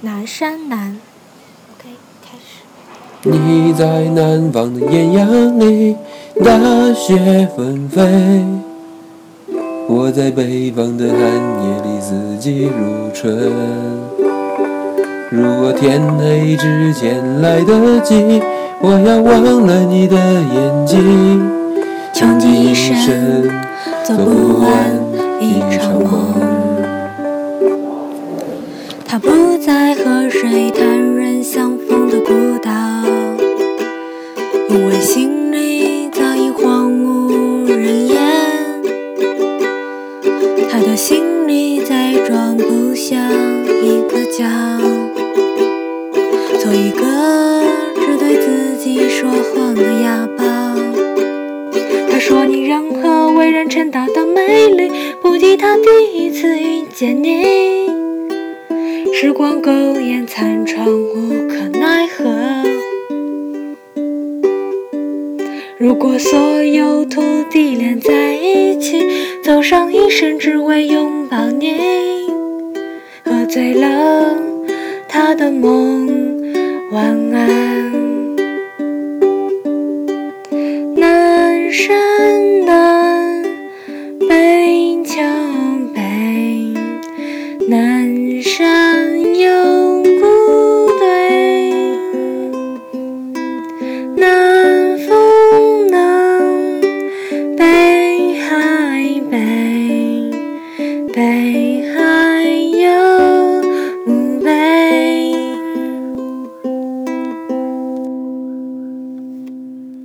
南山南。OK，开始。你在南方的艳阳里，大雪纷飞；我在北方的寒夜里，四季如春。如果天黑之前来得及，我要忘了你的眼睛，穷极一生做不完一场不再和谁谈论相逢的孤岛，因为心里早已荒无人烟。他的心里再装不下一个家，做一个只对自己说谎的哑巴。他说你任何为人称道的美丽，不及他第一次遇见你。时光苟延残喘，无可奈何。如果所有土地连在一起，走上一生，只为拥抱你。喝醉了他的梦，晚安。南山南，北桥北，南。